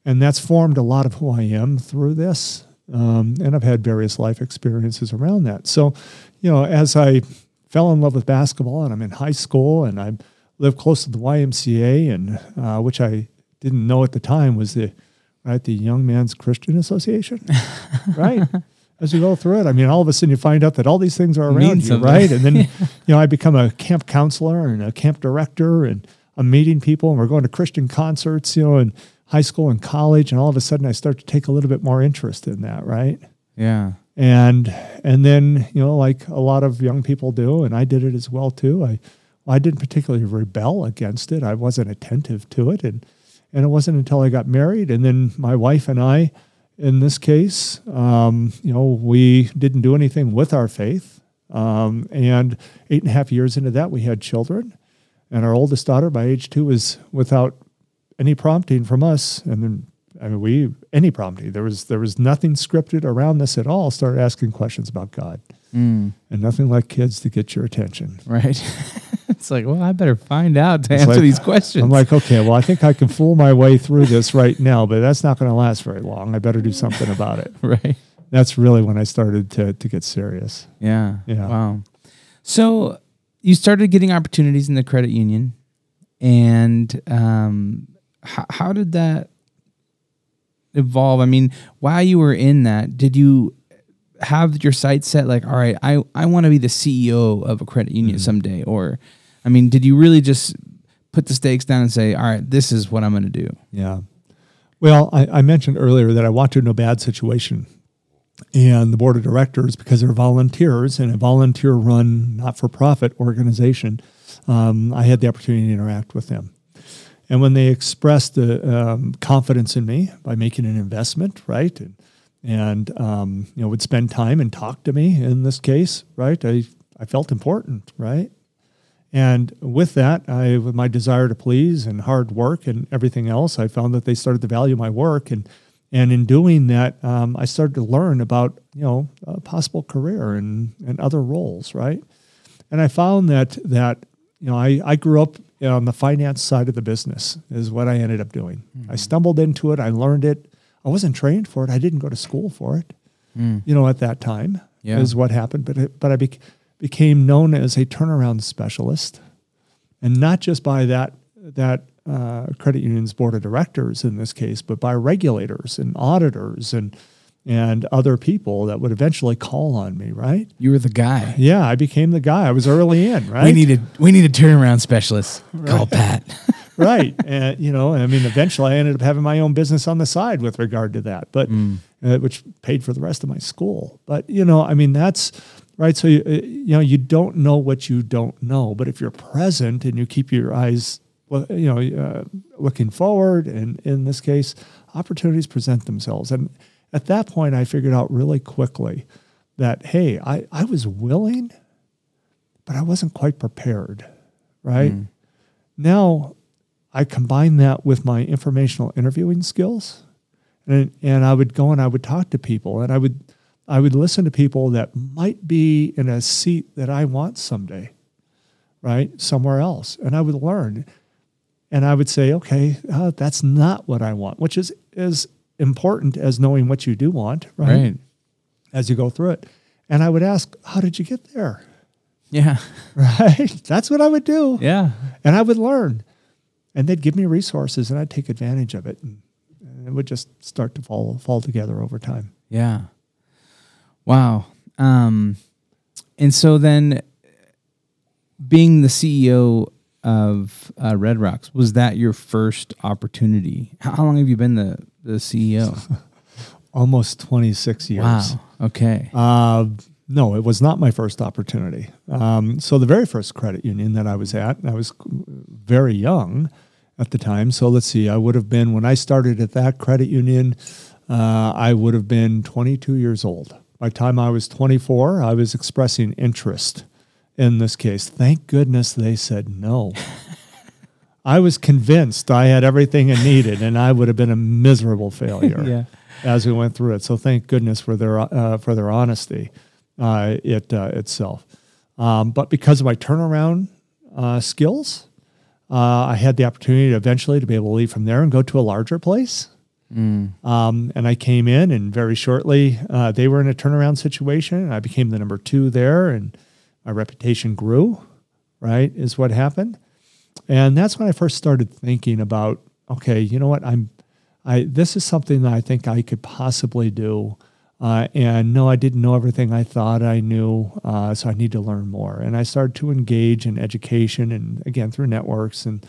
and that's formed a lot of who I am through this. Um, and I've had various life experiences around that. So, you know, as I fell in love with basketball and I'm in high school and I live close to the YMCA, and uh, which I didn't know at the time was the right the Young Man's Christian Association, right? As you go through it, I mean, all of a sudden you find out that all these things are around you, right? And then, you know, I become a camp counselor and a camp director, and I'm meeting people, and we're going to Christian concerts, you know, in high school and college, and all of a sudden I start to take a little bit more interest in that, right? Yeah. and and then you know like a lot of young people do and i did it as well too i i didn't particularly rebel against it i wasn't attentive to it and and it wasn't until i got married and then my wife and i in this case um, you know we didn't do anything with our faith um, and eight and a half years into that we had children and our oldest daughter by age two was without any prompting from us and then I mean, we any prompting. There was there was nothing scripted around this at all. Started asking questions about God, and nothing like kids to get your attention. Right. it's like, well, I better find out to It's answer like- these questions. I'm like, okay, well, I think I can fool my way through this right now, but that's not going to last very long. I better do something about it. right. That's really when I started to to get serious. Yeah. Yeah. Wow. So you started getting opportunities in the credit union, and um, how, how did that evolve? I mean, while you were in that, did you have your sights set like, all right, I, I want to be the CEO of a credit union someday? Or, I mean, did you really just put the stakes down and say, all right, this is what I'm going to do? Yeah. Well, I, I mentioned earlier that I walked into a bad situation. And the board of directors, because they're volunteers and a volunteer run not for profit organization, um, I had the opportunity to interact with them. And when they expressed the um, confidence in me by making an investment, right, and, and um, you know would spend time and talk to me in this case, right, I I felt important, right, and with that, I with my desire to please and hard work and everything else, I found that they started to value my work and. And in doing that, um, I started to learn about you know a possible career and, and other roles, right? And I found that that you know I, I grew up on the finance side of the business is what I ended up doing. Mm-hmm. I stumbled into it. I learned it. I wasn't trained for it. I didn't go to school for it. Mm. You know, at that time yeah. is what happened. But it, but I bec- became known as a turnaround specialist, and not just by that that uh, credit union's board of directors in this case, but by regulators and auditors and and other people that would eventually call on me, right? You were the guy. Yeah, I became the guy. I was early in, right? We needed we needed turnaround specialists. Right. Call Pat. right. And you know, I mean eventually I ended up having my own business on the side with regard to that, but mm. uh, which paid for the rest of my school. But you know, I mean that's right so you, uh, you know you don't know what you don't know, but if you're present and you keep your eyes you know, uh, looking forward, and in this case, opportunities present themselves. And at that point, I figured out really quickly that hey, I, I was willing, but I wasn't quite prepared. Right mm. now, I combine that with my informational interviewing skills, and and I would go and I would talk to people, and I would I would listen to people that might be in a seat that I want someday, right, somewhere else, and I would learn and I would say, okay, uh, that's not what I want, which is as important as knowing what you do want, right? right? As you go through it. And I would ask, how did you get there? Yeah. Right? That's what I would do. Yeah. And I would learn. And they'd give me resources and I'd take advantage of it. And, it would just start to fall fall together over time. Yeah. Wow. Um, and so then being the CEO of uh, Red Rocks. Was that your first opportunity? How long have you been the, the CEO? Almost 26 years. Wow. Okay. Uh, no, it was not my first opportunity. Um, so the very first credit union that I was at, I was very young at the time. So let's see, I would have been when I started at that credit union. Uh, I would have been 22 years old. By the time I was 24, I was expressing interest in this case. Thank goodness they said no. I was convinced I had everything I needed, and I would have been a miserable failure yeah. as we went through it. So thank goodness for their uh, for their honesty uh, it uh, itself. Um, but because of my turnaround uh, skills, uh, I had the opportunity to eventually to be able to leave from there and go to a larger place. Mm. Um, and I came in, and very shortly uh, they were in a turnaround situation. And I became the number two there, and my reputation grew, right? Is what happened. And that's when I first started thinking about, okay, you know what? I'm, I, this is something that I think I could possibly do. Uh, and no, I didn't know everything I thought I knew. Uh, so I need to learn more. And I started to engage in education and again, through networks and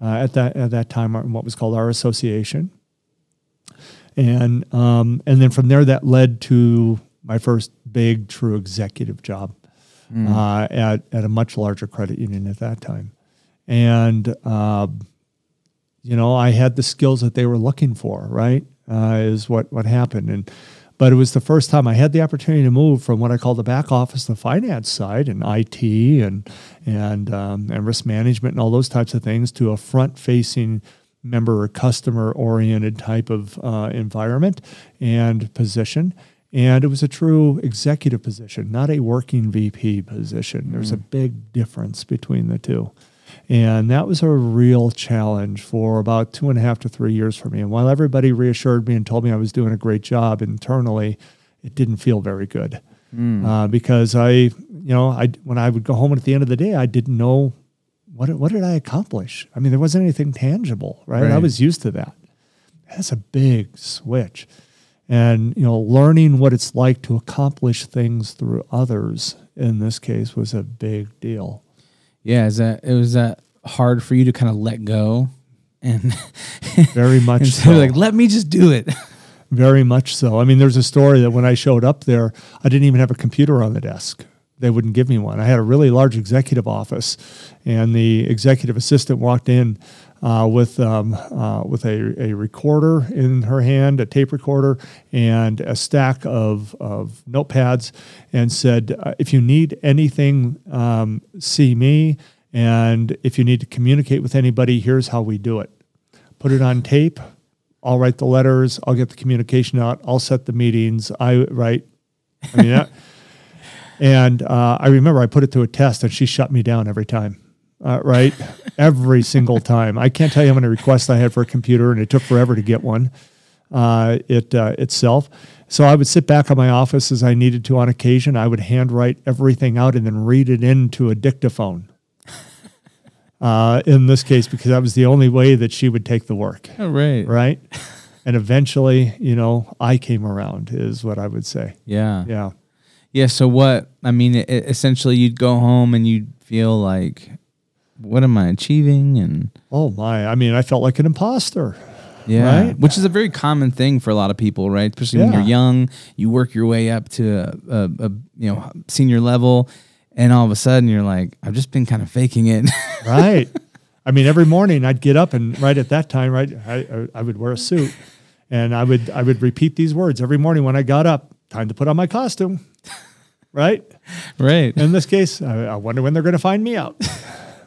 uh, at that, at that time, what was called our association. And, um, and then from there, that led to my first big true executive job mm. uh, at, at a much larger credit union at that time. And, uh, you know, I had the skills that they were looking for, right? Uh, is what, what happened. And, but it was the first time I had the opportunity to move from what I call the back office, the finance side, and IT and and um, and risk management and all those types of things, to a front-facing member or customer-oriented type of uh, environment and position. And it was a true executive position, not a working VP position. There's a mm. big difference between the two. And that was a real challenge for about two and a half to three years for me. And while everybody reassured me and told me I was doing a great job internally, it didn't feel very good. Mm. Uh, because I, you know, I when I would go home at the end of the day, I didn't know what what did I accomplish. I mean, there wasn't anything tangible, right? right. I was used to that. That's a big switch. And you know learning what it's like to accomplish things through others in this case was a big deal. Yeah, is that it was that hard for you to kind of let go and very much and so so. Like let me just do it. very much so. I mean there's a story that when i showed up there i didn't even have a computer on the desk. They wouldn't give me one. I had a really large executive office and the executive assistant walked in uh, with um, uh, with a, a recorder in her hand, a tape recorder, and a stack of, of notepads, and said, uh, "If you need anything, um, see me. And if you need to communicate with anybody, here's how we do it. Put it on tape. I'll write the letters. I'll get the communication out. I'll set the meetings. I write. I mean, and uh, I remember I put it to a test, and she shut me down every time uh, right? Every single time. I can't tell you how many requests I had for a computer, and it took forever to get one uh, it uh, itself. So I would sit back in my office as I needed to on occasion. I would handwrite everything out and then read it into a dictaphone. Uh, in this case, because that was the only way that she would take the work, Right, right? And eventually, you know, I came around, is what I would say. Yeah. Yeah. Yeah. So what? I mean, it, essentially, you'd go home and you'd feel like, what am I achieving? And Oh my! I mean, I felt like an imposter. yeah, Right? which is a very common thing for a lot of people, right? Especially when you're young, you work your way up to a, a, a you know senior level, and all of a sudden you're like, I've just been kind of faking it. right. I mean, every morning I'd get up and right at that time, right, I, I, I would wear a suit, and I would I would repeat these words every morning when I got up. Time to put on my costume, right? right. In this case, I, I wonder when they're going to find me out,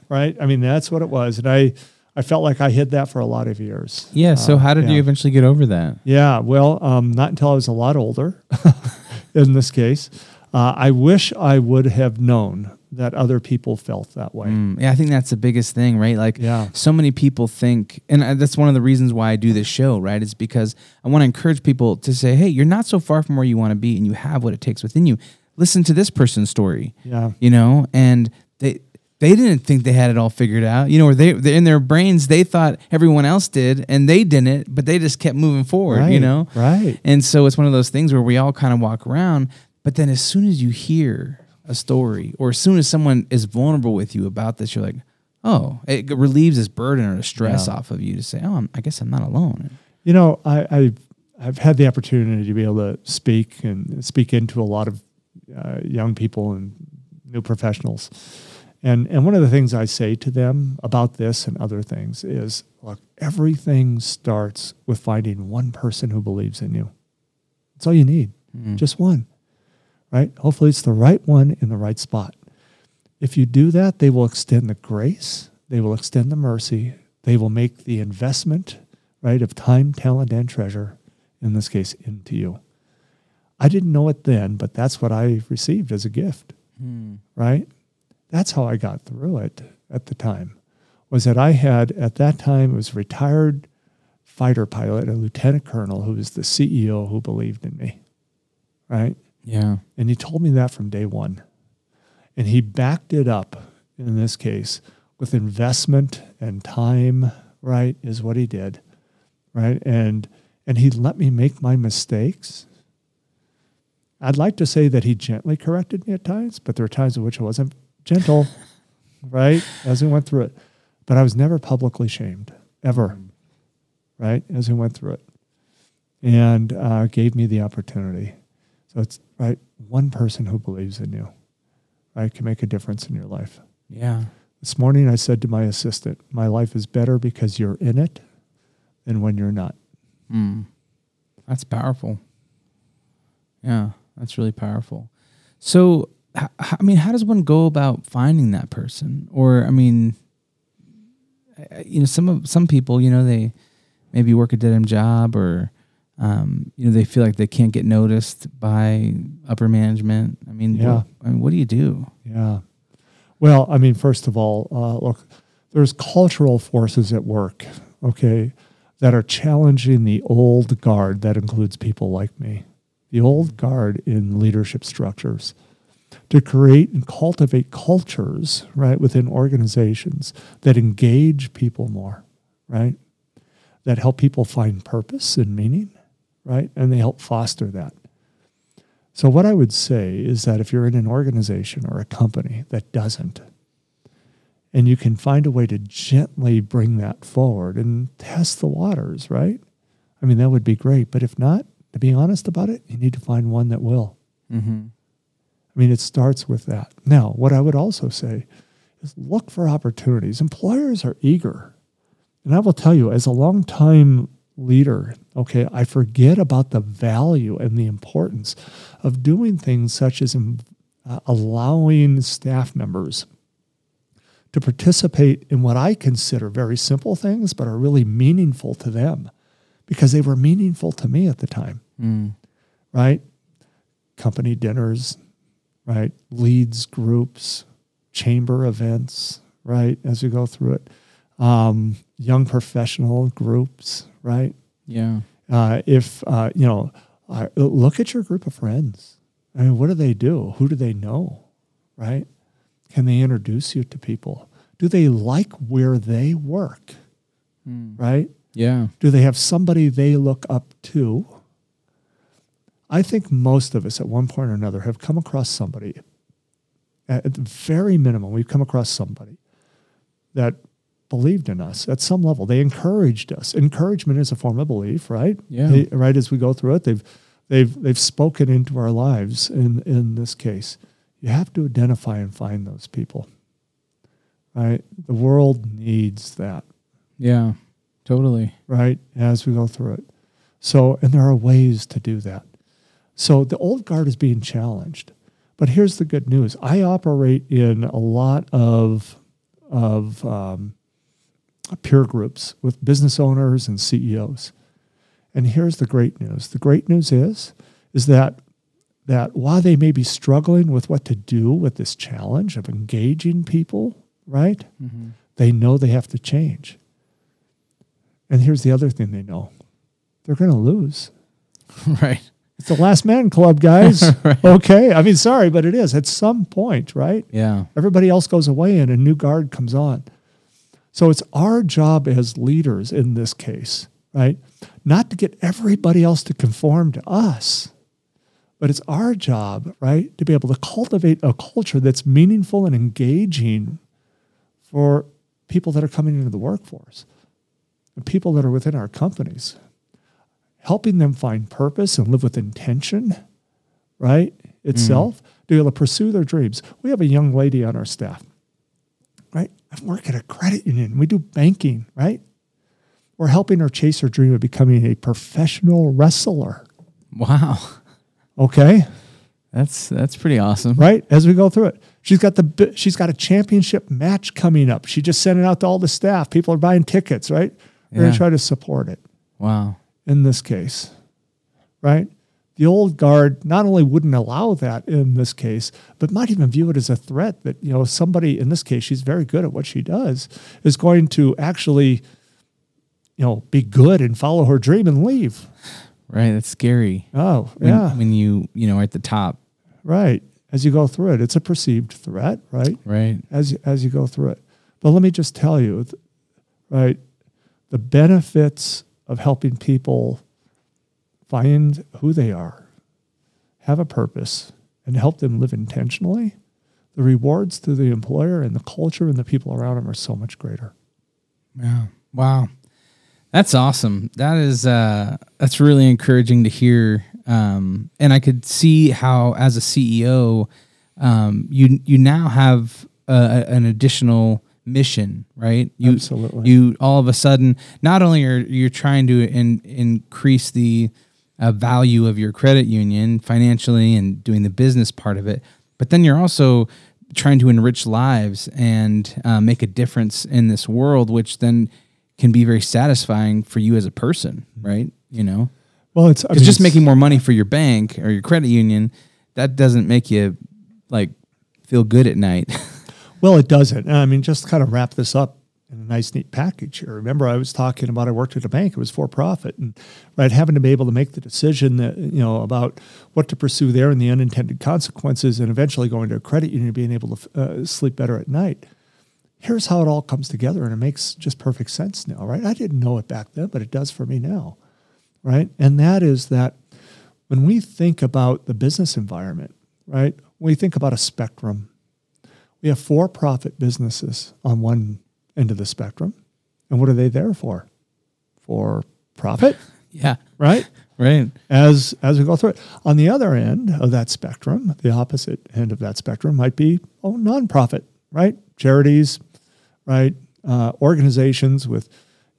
right? I mean, that's what it was, and I I felt like I hid that for a lot of years. Yeah. So Uh, how did you eventually get over that? Yeah, well, um, not until I was a lot older. in this case, uh, I wish I would have known that other people felt that way. Mm, yeah, I think that's the biggest thing, right? Like, Yeah. so many people think, and I- that's one of the reasons why I do this show, right? Is because I want to encourage people to say, hey, you're not so far from where you want to be, and you have what it takes within you. Listen to this person's story, Yeah. you know, and they they didn't think they had it all figured out, you know, or they in their brains they thought everyone else did, and they didn't, but they just kept moving forward, you know, right. and so it's one of those things where we all kind of walk around, but then as soon as you hear a story or as soon as someone is vulnerable with you about this, you're like, oh, it relieves this burden or the stress Yeah. off of you to say, oh, I'm, I guess I'm not alone. You know, I, I've I've had the opportunity to be able to speak and speak into a lot of uh, young people and new professionals, and and one of the things I say to them about this and other things is, look, everything starts with finding one person who believes in you. That's all you need, mm-hmm. just one, right? Hopefully, it's the right one in the right spot. If you do that, they will extend the grace, they will extend the mercy, they will make the investment, right, of time, talent, and treasure, in this case, into you. I didn't know it then, but that's what I received as a gift, hmm. right? That's how I got through it at the time. Was that I had at that time was a retired fighter pilot, a lieutenant colonel who was the CEO who believed in me, right? Yeah. And he told me that from day one. And he backed it up in this case with investment and time, right? Is what he did. Right. And and he let me make my mistakes. I'd like to say that he gently corrected me at times, but there were times in which I wasn't gentle, right? As we went through it. But I was never publicly shamed, ever, right? As we went through it. And uh, gave me the opportunity. So it's right, one person who believes in you, right, can make a difference in your life. Yeah. This morning I said to my assistant, My life is better because you're in it than when you're not. Mm. That's powerful. Yeah, that's really powerful. So, I mean, how does one go about finding that person? Or, I mean, you know, some of some people, you know, they maybe work a dead end job, or um, you know, they feel like they can't get noticed by upper management. I mean, Yeah. what, I mean, what do you do? Yeah. Well, I mean, first of all, uh, look, there's cultural forces at work, okay, that are challenging the old guard that includes people like me, the old guard in leadership structures to create and cultivate cultures, right, within organizations that engage people more, right, that help people find purpose and meaning, right? And they help foster that. So, what I would say is that if you're in an organization or a company that doesn't, and you can find a way to gently bring that forward and test the waters, right? I mean, that would be great. But if not, to be honest about it, you need to find one that will. Mm-hmm. I mean, it starts with that. Now, what I would also say is look for opportunities. Employers are eager. And I will tell you, as a long-time leader, okay, I forget about the value and the importance of doing things such as um, uh, allowing staff members to participate in what I consider very simple things, but are really meaningful to them because they were meaningful to me at the time, Mm. right? Company dinners, right? Leads groups, chamber events, right? As we go through it, um, young professional groups, right? Yeah. Uh, if uh, you know, uh, look at your group of friends. I mean, what do they do? Who do they know? Right? Can they introduce you to people? Do they like where they work? Mm. Right? Yeah. Do they have somebody they look up to? I think most of us at one point or another have come across somebody, at the very minimum, we've come across somebody that believed in us at some level. They encouraged us. Encouragement is a form of belief, right? Yeah. They- right as we go through it, they've they've they've spoken into our lives in in this case. You have to identify and find those people. Right? The world needs that Yeah. Totally. right, as we go through it. So, and there are ways to do that. So the old guard is being challenged. But here's the good news I operate in a lot of, of um, peer groups with business owners and CEOs. And here's the great news the great news is, is that that while they may be struggling with what to do with this challenge of engaging people, right? Mm-hmm. They know they have to change. And here's the other thing they know they're going to lose. right. It's the last man club, guys. Right. Okay. I mean, sorry, but it is at some point, right? Yeah. Everybody else goes away and a new guard comes on. So it's our job as leaders in this case, right? Not to get everybody else to conform to us, but it's our job, right, to be able to cultivate a culture that's meaningful and engaging for people that are coming into the workforce, and people that are within our companies, helping them find purpose and live with intention, right, itself, mm. to be able to pursue their dreams. We have a young lady on our staff, right? I work at a credit union. We do banking, right? We're helping her chase her dream of becoming a professional wrestler. Wow. Okay, That's that's pretty awesome. right? As we go through it, she's got the she's got a championship match coming up. She just sent it out to all the staff. People are buying tickets, right? We're Yeah. gonna try to support it Wow. In this case, right? The old guard not only wouldn't allow that in this case, but might even view it as a threat that, you know, somebody in this case, she's very good at what she does, is going to actually, you know, be good and follow her dream and leave. Right. That's scary. Oh, When, yeah, When you you know are at the top. right. As you go through it, it's a perceived threat, right? Right. as as you go through it. But let me just tell you, right, the benefits of helping people find who they are, have a purpose, and help them live intentionally, the rewards to the employer and the culture and the people around them are so much greater. Yeah. Wow. That's awesome. That is uh that's really encouraging to hear. Um and I could see how as a CEO um you you now have uh, an additional mission, right? You Absolutely. you all of a sudden not only are you're trying to in, increase the uh, value of your credit union financially and doing the business part of it, but then you're also trying to enrich lives and uh, make a difference in this world, which then can be very satisfying for you as a person, right? You know, Well, it's I mean, just it's- making more money for your bank or your credit union that doesn't make you like feel good at night. Well, it doesn't. I mean, just kind of wrap this up in a nice, neat package here. Remember, I was talking about I worked at a bank; it was for profit, and right having to be able to make the decision that you know about what to pursue there and the unintended consequences, and eventually going to a credit union, being able to uh, sleep better at night. Here's how it all comes together, and it makes just perfect sense now, right? I didn't know it back then, but it does for me now, right? And that is that when we think about the business environment, right? When we think about a spectrum, we have for profit businesses on one end of the spectrum. And what are they there for? For profit, Yeah. right? Right. as as we go through it. On the other end of that spectrum, the opposite end of that spectrum might be oh nonprofit, right? Charities, right? Uh, organizations with,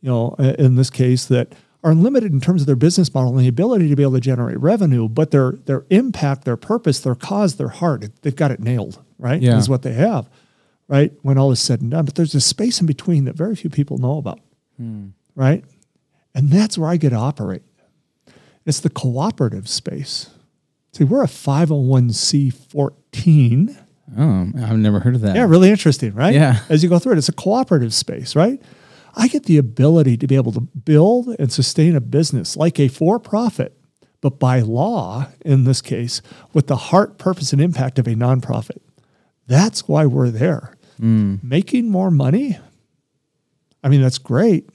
you know, uh, in this case that are limited in terms of their business model and the ability to be able to generate revenue, but their their impact, their purpose, their cause, their heart, they've got it nailed, right? Yeah. Is what they have, right? When all is said and done. But there's a space in between that very few people know about, hmm. right? And that's where I get to operate. It's the cooperative space. See, we're a 501c14. Oh, I've never heard of that. Yeah, really interesting, right? Yeah. As you go through it, it's a cooperative space, right? I get the ability to be able to build and sustain a business like a for profit, but by law, in this case, with the heart, purpose, and impact of a nonprofit. That's why we're there. Hmm. Making more money, I mean, that's great.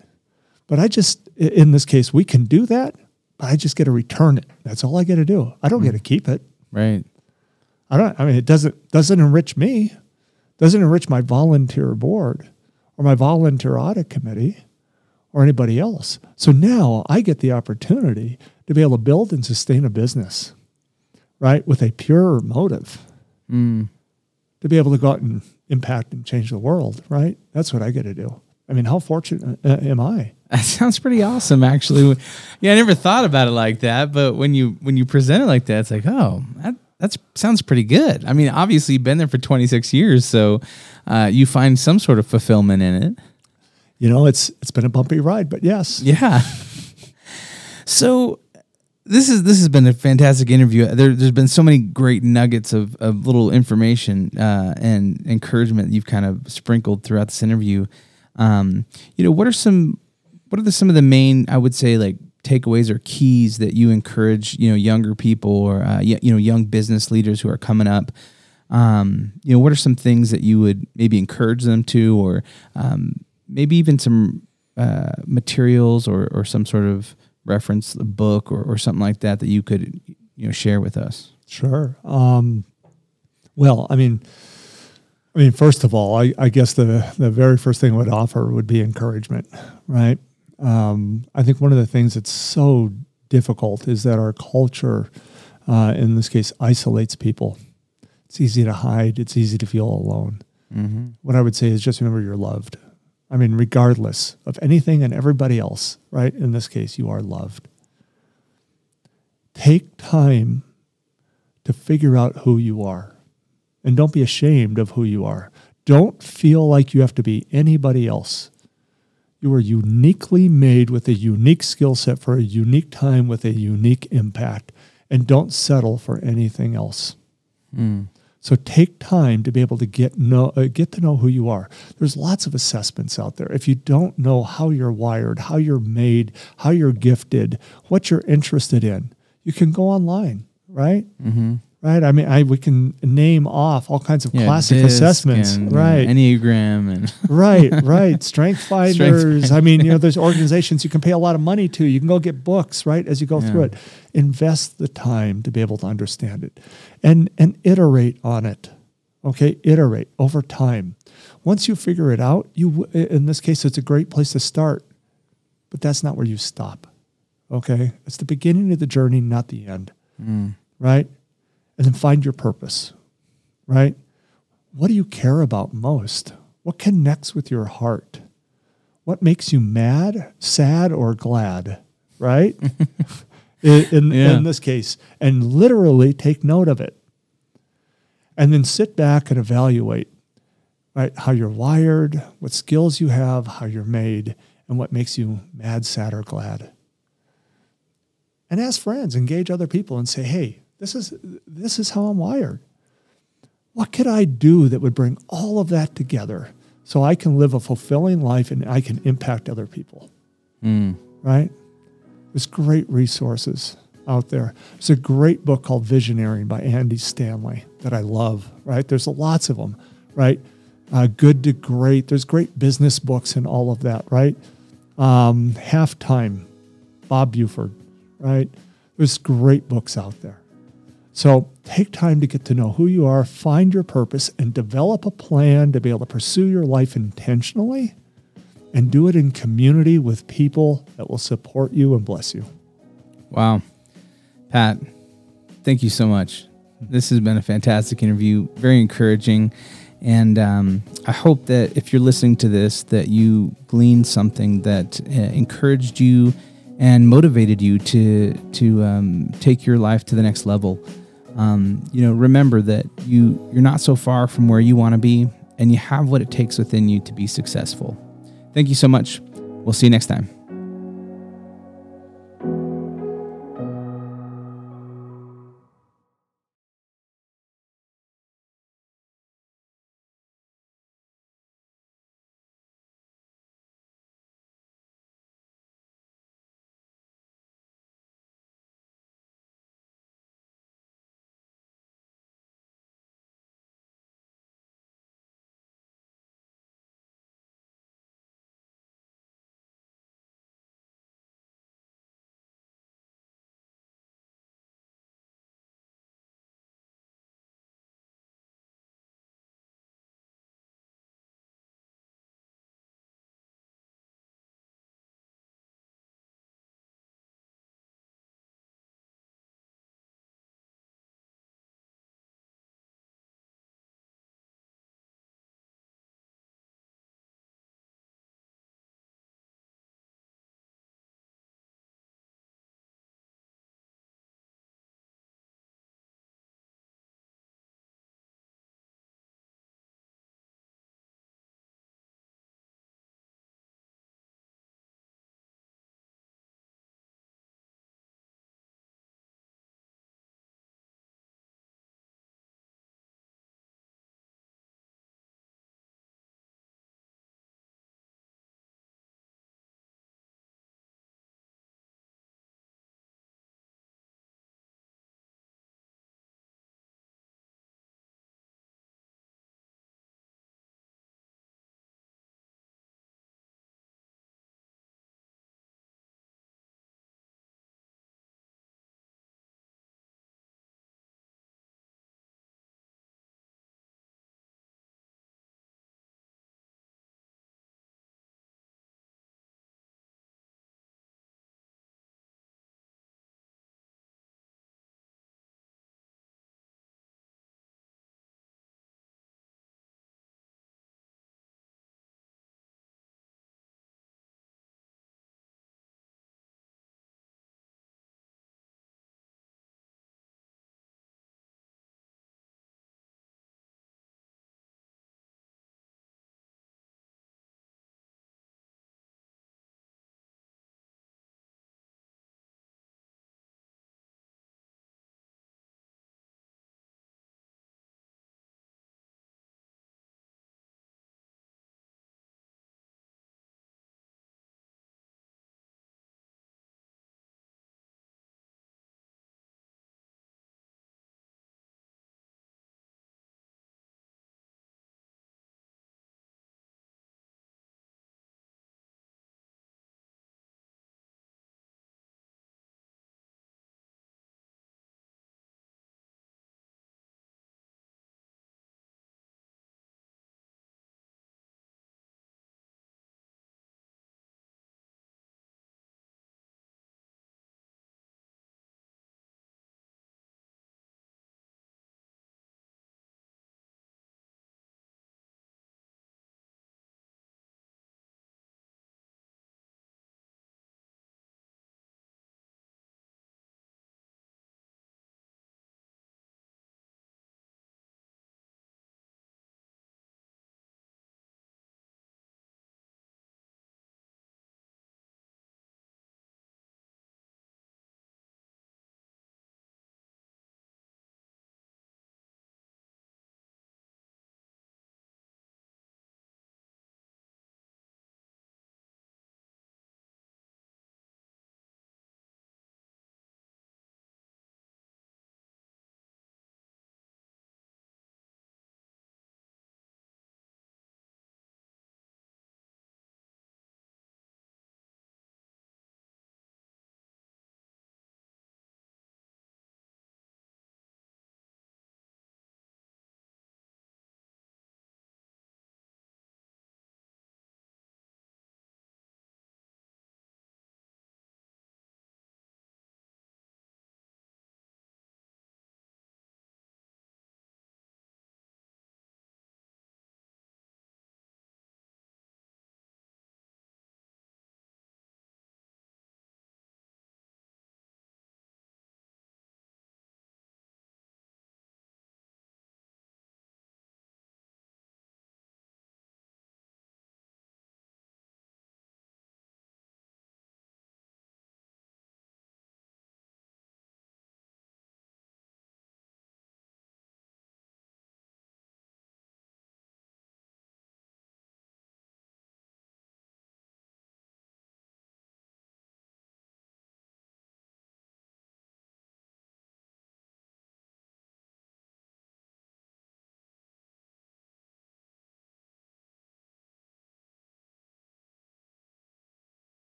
But I just, in this case, we can do that, but I just get to return it. That's all I get to do. I don't get to keep it. Right. I don't. I mean, it doesn't doesn't enrich me. Doesn't enrich my volunteer board or my volunteer audit committee or anybody else. So now I get the opportunity to be able to build and sustain a business, right, with a pure motive. Hmm. To be able to go out and impact and change the world, right? That's what I get to do. I mean, how fortunate uh, am I? That sounds pretty awesome, actually. Yeah, I never thought about it like that, but when you when you present it like that, it's like, oh, that that's sounds pretty good. I mean, obviously, you've been there for 26 years, so uh, you find some sort of fulfillment in it. You know, it's it's been a bumpy ride, but yes, Yeah. So this is this has been a fantastic interview. There, there's been so many great nuggets of, of little information uh, and encouragement you've kind of sprinkled throughout this interview. Um, you know, what are some what are the, some of the main I would say like takeaways or keys that you encourage you know younger people or uh, you know young business leaders who are coming up? Um, you know, what are some things that you would maybe encourage them to, or um, maybe even some uh, materials or, or some sort of reference the book or, or something like that that you could you know share with us Sure. Um, well, I mean, I mean, first of all, I, I guess the the very first thing I would offer would be encouragement, right? Um, I think one of the things that's so difficult is that our culture, uh, in this case, isolates people. It's easy to hide. It's easy to feel alone. What I would say is just remember you're loved. I mean, regardless of anything and everybody else, right? In this case, you are loved. Take time to figure out who you are. And don't be ashamed of who you are. Don't feel like you have to be anybody else. You are uniquely made with a unique skill set for a unique time with a unique impact. And don't settle for anything else. Hmm. So take time to be able to get know uh, get to know who you are. There's lots of assessments out there. If you don't know how you're wired, how you're made, how you're gifted, what you're interested in, you can go online, right? Mm-hmm. Right. I mean, I we can name off all kinds of classic DISC assessments, and, right? enneagram and right, right. Strength finders. Finder. I mean, you know, there's organizations you can pay a lot of money to. You can go get books, right, as you go through it. Invest the time to be able to understand it and and iterate on it. Okay, iterate over time. Once you figure it out, you in this case it's a great place to start. But that's not where you stop. Okay? It's the beginning of the journey, not the end. Mm. Right? And then find your purpose. Right? What do you care about most? What connects with your heart? What makes you mad, sad, or glad? Right? in, in, Yeah. in this case, and literally take note of it. And then sit back and evaluate right how you're wired, what skills you have, how you're made, and what makes you mad, sad, or glad. And ask friends, engage other people, and say, "Hey, this is this is how I'm wired. What could I do that would bring all of that together so I can live a fulfilling life and I can impact other people?" Right? There's great resources out there. There's a great book called Visioneering by Andy Stanley that I love, right? There's lots of them, right? Uh, good to great. There's great business books and all of that, right? Um, Halftime, Bob Buford, right? There's great books out there. So take time to get to know who you are, find your purpose, and develop a plan to be able to pursue your life intentionally and do it in community with people that will support you and bless you. Wow. Pat, thank you so much. This has been a fantastic interview, very encouraging. And um, I hope that if you're listening to this, that you gleaned something that uh, encouraged you and motivated you to to um, take your life to the next level. Um, you know, remember that you you're not so far from where you want to be, and you have what it takes within you to be successful. Thank you so much. We'll see you next time.